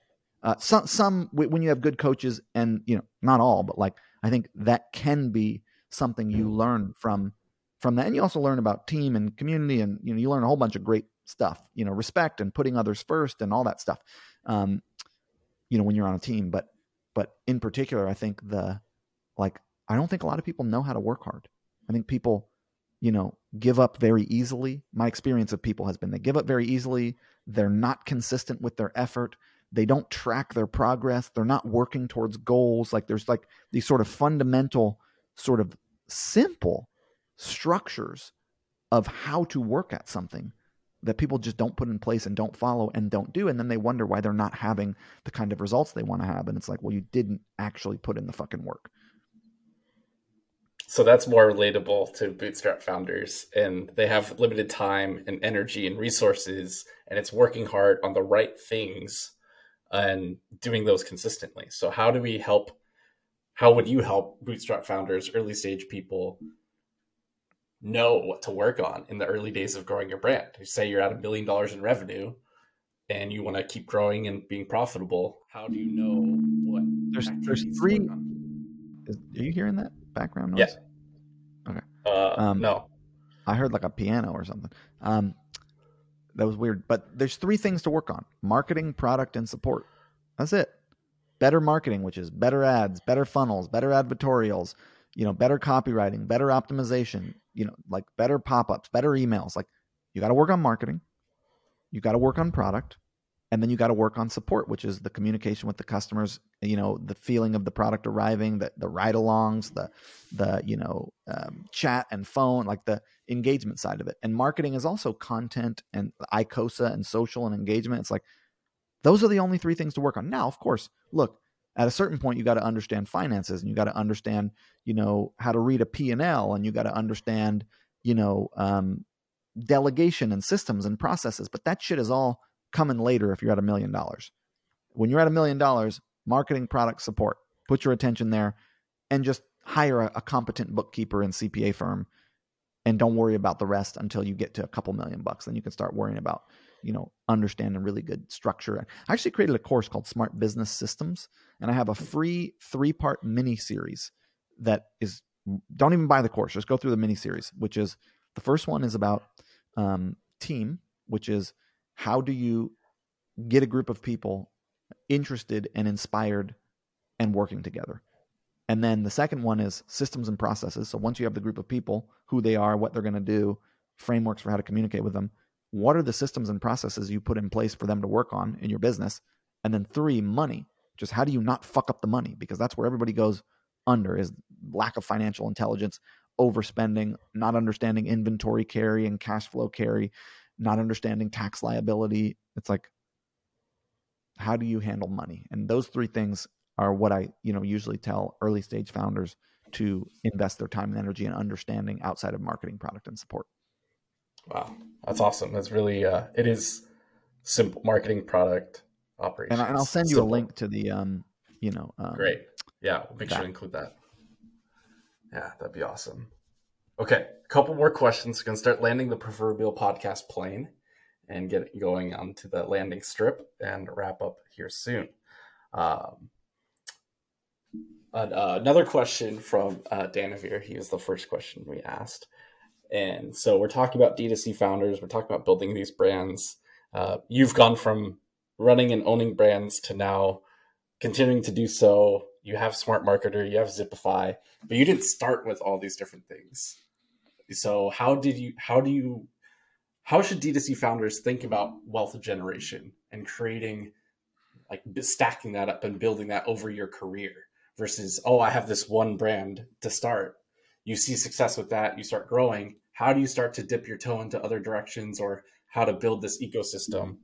Uh, some some when you have good coaches, and you know not all, but like I think that can be something you learn from from that, and you also learn about team and community, and you know you learn a whole bunch of great stuff. You know, respect and putting others first, and all that stuff. Um, you know, when you're on a team, but but in particular, I think the like I don't think a lot of people know how to work hard. I think people, you know, give up very easily. My experience of people has been they give up very easily. They're not consistent with their effort they don't track their progress they're not working towards goals like there's like these sort of fundamental sort of simple structures of how to work at something that people just don't put in place and don't follow and don't do and then they wonder why they're not having the kind of results they want to have and it's like well you didn't actually put in the fucking work. So that's more relatable to bootstrap founders and they have limited time and energy and resources and it's working hard on the right things and doing those consistently so how do we help how would you help bootstrap founders early stage people know what to work on in the early days of growing your brand you say you're at a million dollars in revenue and you want to keep growing and being profitable how do you know what there's there's three is, are you hearing that background noise? Yeah. Okay. Uh, um, no. I heard like a piano or something. Um, that was weird. But there's three things to work on: marketing, product, and support. That's it. Better marketing, which is better ads, better funnels, better advertorials, you know, better copywriting, better optimization, you know, like better pop-ups, better emails. Like you got to work on marketing. You got to work on product and then you got to work on support which is the communication with the customers you know the feeling of the product arriving the, the ride-alongs the the you know um, chat and phone like the engagement side of it. And marketing is also content and icosa and social and engagement. It's like those are the only three things to work on. Now of course look at a certain point you got to understand finances and you got to understand you know how to read a p&l and you got to understand you know um, delegation and systems and processes. But that shit is all coming later if you're at a million dollars. When you're at a million dollars, marketing product support, put your attention there and just hire a, a, competent bookkeeper and CPA firm and don't worry about the rest until you get to a couple million bucks. Then you can start worrying about, you know, understanding really good structure. I actually created a course called Smart Business Systems, and I have a free three part mini series that is don't even buy the course, just go through the mini series, which is the first one is about um, team, which is how do you get a group of people interested and inspired and working together? And then the second one is systems and processes. So once you have the group of people, who they are, what they're going to do, frameworks for how to communicate with them, what are the systems and processes you put in place for them to work on in your business? And then three, money. Just how do you not fuck up the money? Because that's where everybody goes under is lack of financial intelligence, overspending, not understanding inventory carry and cash flow carry, not understanding tax liability. It's like, how do you handle money? And those three things are what I, you know, usually tell early stage founders to invest their time and energy in understanding outside of marketing, product, and support. Wow, that's awesome. That's really, uh, it is simple marketing, product, operations. And, I, will send you simple. a link to the, um, you know, um, great. Yeah, we'll make that. sure to include that. Yeah, that'd be awesome. Okay, a couple more questions. We're gonna start landing the proverbial podcast plane and get going onto the landing strip and wrap up here soon. Um, uh, another question from uh, Danavir. He was the first question we asked. And so we're talking about D2C founders. We're talking about building these brands. Uh, you've gone from running and owning brands to now continuing to do so. You have Smart Marketer, you have Zipify, but you didn't start with all these different things. So how did you how do you how should D2C founders think about wealth generation and creating like stacking that up and building that over your career versus oh I have this one brand to start. You see success with that, you start growing. How do you start to dip your toe into other directions or how to build this ecosystem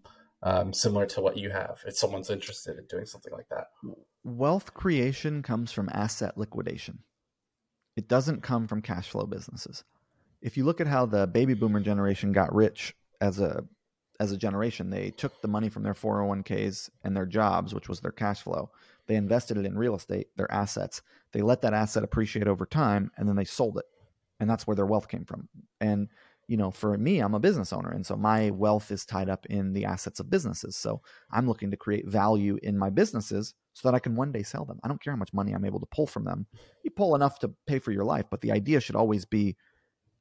um, similar to what you have if someone's interested in doing something like that? Wealth creation comes from asset liquidation. It doesn't come from cash flow businesses if you look at how the baby boomer generation got rich as a as a generation, they took the money from their 401ks and their jobs, which was their cash flow. They invested it in real estate, their assets. They let that asset appreciate over time and then they sold it. And that's where their wealth came from. And you know, for me, I'm a business owner. And so my wealth is tied up in the assets of businesses. So I'm looking to create value in my businesses so that I can one day sell them. I don't care how much money I'm able to pull from them. You pull enough to pay for your life, but the idea should always be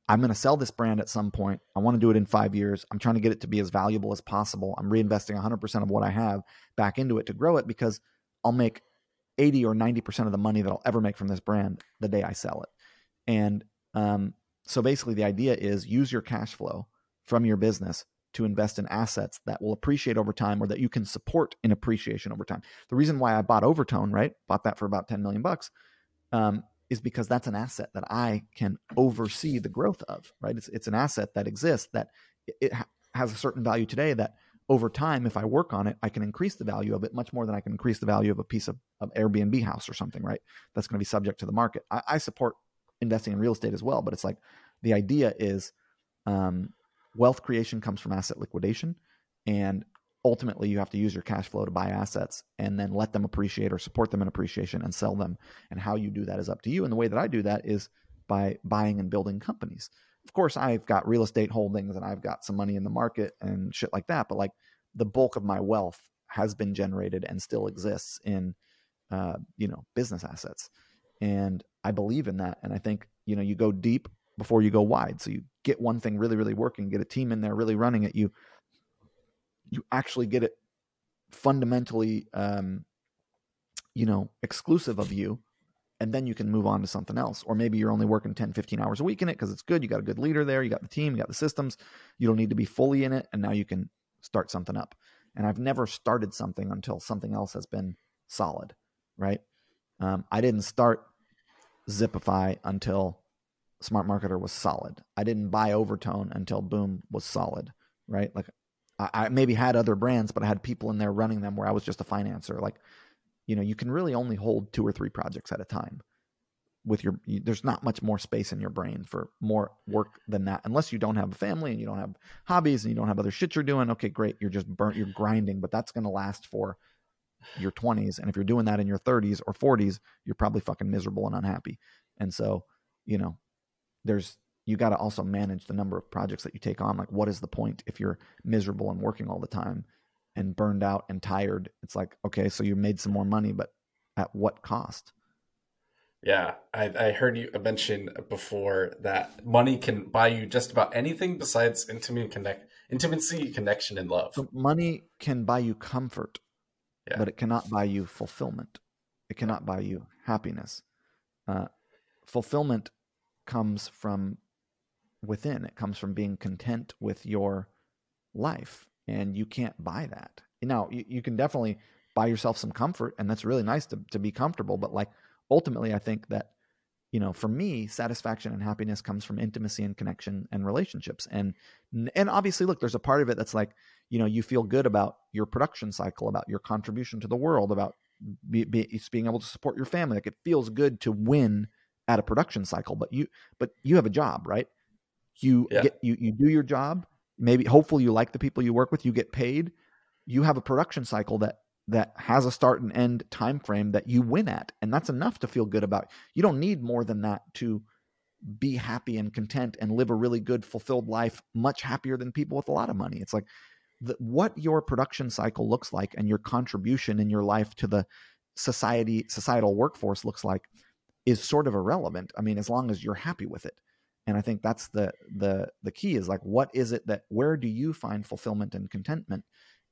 I'm going to sell this brand at some point. I want to do it in five years. I'm trying to get it to be as valuable as possible. I'm reinvesting 100% of what I have back into it to grow it because I'll make 80 or 90% of the money that I'll ever make from this brand the day I sell it. And um, so basically, the idea is use your cash flow from your business to invest in assets that will appreciate over time or that you can support in appreciation over time. The reason why I bought Overtone, right? Bought that for about 10 million bucks. Um, is because that's an asset that I can oversee the growth of, right? It's, it's an asset that exists that it ha- has a certain value today that over time, if I work on it, I can increase the value of it much more than I can increase the value of a piece of, of Airbnb house or something, right? That's going to be subject to the market. I, I support investing in real estate as well. But it's like the idea is um, wealth creation comes from asset liquidation, and ultimately you have to use your cash flow to buy assets and then let them appreciate or support them in appreciation and sell them. And how you do that is up to you. And the way that I do that is by buying and building companies. Of course, I've got real estate holdings and I've got some money in the market and shit like that. But like the bulk of my wealth has been generated and still exists in, uh, you know, business assets. And I believe in that. And I think, you know, you go deep before you go wide. So you get one thing really, really working, get a team in there really running it. You, you actually get it fundamentally, um, you know, exclusive of you. And then you can move on to something else. Or maybe you're only working 10, 15 hours a week in it because it's good. You got a good leader there. You got the team, you got the systems. You don't need to be fully in it. And now you can start something up. And I've never started something until something else has been solid, right? Um, I didn't start Zipify until Smart Marketer was solid. I didn't buy Overtone until Boom was solid, right? Like I, maybe had other brands, but I had people in there running them where I was just a financer. Like, you know, you can really only hold two or three projects at a time with your you, there's not much more space in your brain for more work than that unless you don't have a family and you don't have hobbies and you don't have other shit you're doing. Okay great. You're just burnt you're grinding but that's going to last for your 20s and if you're doing that in your 30s or 40s you're probably fucking miserable and unhappy. And so you know there's you got to also manage the number of projects that you take on like what is the point if you're miserable and working all the time and burned out and tired it's like okay so you made some more money but at what cost yeah, I, I heard you mention before that money can buy you just about anything besides intimate connect, intimacy, connection, and love. So money can buy you comfort, yeah. but it cannot buy you fulfillment. It cannot buy you happiness. Uh, fulfillment comes from within. It comes from being content with your life, and you can't buy that. Now, you, you can definitely buy yourself some comfort, and that's really nice to to be comfortable. But like ultimately, I think that, you know, for me, satisfaction and happiness comes from intimacy and connection and relationships. And, and obviously, look, there's a part of it that's like, you know, you feel good about your production cycle, about your contribution to the world, about be, be, being able to support your family. Like it feels good to win at a production cycle, but you, but you have a job, right? You yeah. get, you, you do your job. Maybe, hopefully you like the people you work with, you get paid. You have a production cycle that that has a start and end time frame that you win at and that's enough to feel good about you don't need more than that to be happy and content and live a really good fulfilled life much happier than people with a lot of money it's like the, what your production cycle looks like and your contribution in your life to the society societal workforce looks like is sort of irrelevant i mean as long as you're happy with it and i think that's the the the key is like what is it that where do you find fulfillment and contentment?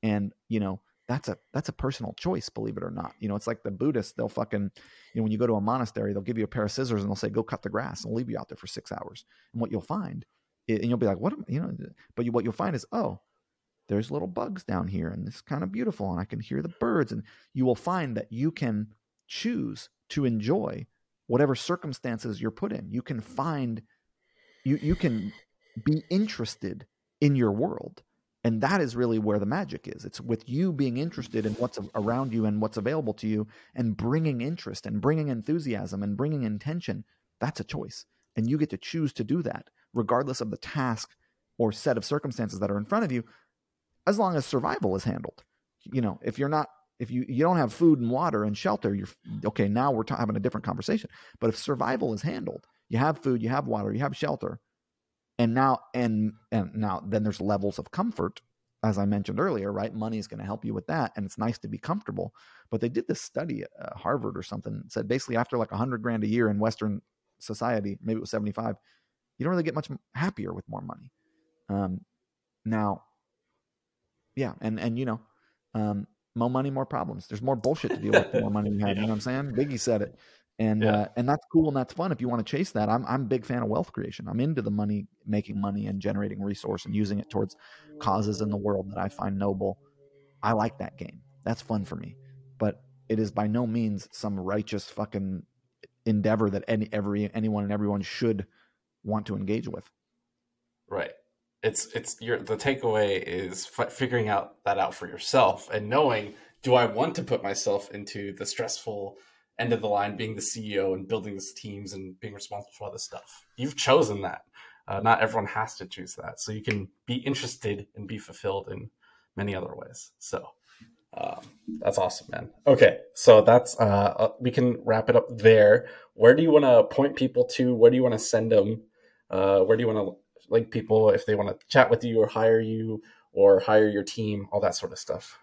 And you know that's a that's a personal choice believe it or not. You know it's like the buddhists they'll fucking you know when you go to a monastery they'll give you a pair of scissors and they'll say go cut the grass and leave you out there for six hours. And what you'll find and you'll be like what am, you know but you, what you'll find is oh there's little bugs down here and it's kind of beautiful and i can hear the birds. And you will find that you can choose to enjoy whatever circumstances you're put in. You can find you you can be interested in your world and that is really where the magic is. It's with you being interested in what's around you and what's available to you and bringing interest and bringing enthusiasm and bringing intention that's a choice. And you get to choose to do that regardless of the task or set of circumstances that are in front of you as long as survival is handled. You know if you're not if you you don't have food and water and shelter you're okay now we're t- having a different conversation. But if survival is handled you have food you have water you have shelter. And now and and now then there's levels of comfort as i mentioned earlier right? Money is going to help you with that and it's nice to be comfortable. But they did this study at uh, harvard or something said basically after like 100 grand a year in western society maybe it was 75 you don't really get much happier with more money. Um, now yeah and and you know um, more money more problems. There's more bullshit to deal with the more money you have you know what i'm saying? Biggie said it and yeah. uh, and that's cool and that's fun if you want to chase that. I'm i'm a big fan of wealth creation. I'm into the money making money and generating resource and using it towards causes in the world that i find noble. I like that game. That's fun for me. But it is by no means some righteous fucking endeavor that any every anyone and everyone should want to engage with. Right. It's it's your the takeaway is f- figuring out that out for yourself and knowing do i want to put myself into the stressful end of the line being the CEO and building these teams and being responsible for this stuff. You've chosen that. Uh, not everyone has to choose that. So you can be interested and be fulfilled in many other ways. So um, that's awesome, man. Okay, so that's uh, uh we can wrap it up there. Where do you want to point people to? Where do you want to send them? Uh, where do you want to link people if they want to chat with you or hire you or hire your team? All that sort of stuff.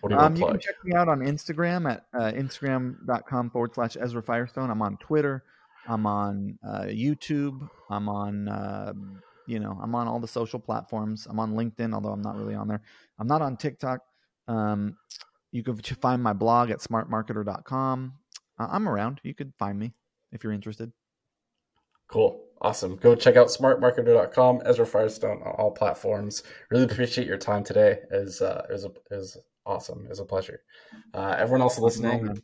What do you, um, you can check me out on Instagram at uh, instagram.com forward slash Ezra Firestone. I'm on Twitter. I'm on uh, YouTube. I'm on, uh, you know, I'm on all the social platforms. I'm on LinkedIn, although I'm not really on there. I'm not on TikTok. Um, you can find my blog at smartmarketer.com. Uh, I'm around. You could find me if you're interested. Cool. Awesome. Go check out smartmarketer.com, Ezra Firestone on all platforms. Really appreciate your time today. Is uh, is is awesome. It's a pleasure. Uh, everyone else listening,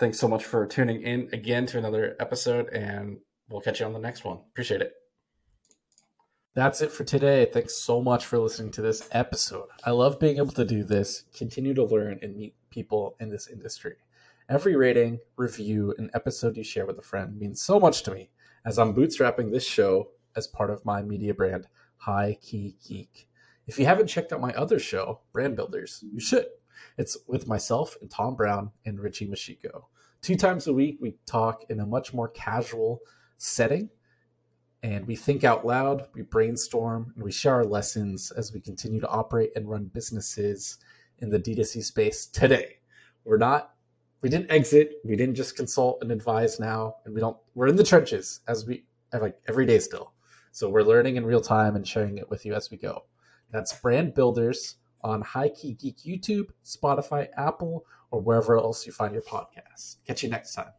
thanks so much for tuning in again to another episode, and we'll catch you on the next one. Appreciate it. That's it for today. Thanks so much for listening to this episode. I love being able to do this, continue to learn, and meet people in this industry. Every rating, review, and episode you share with a friend means so much to me as I'm bootstrapping this show as part of my media brand, High Key Geek. If you haven't checked out my other show, Brand Builders, you should. It's with myself and Tom Brown and Richie Machiko. Two times a week, we talk in a much more casual setting and we think out loud, we brainstorm, and we share our lessons as we continue to operate and run businesses in the D2C space today. We're not we didn't exit. We didn't just consult and advise now, and we don't. We're in the trenches as we like every day still. So we're learning in real time and sharing it with you as we go. That's Brand Builders on High Key Geek YouTube, Spotify, Apple, or wherever else you find your podcasts. Catch you next time.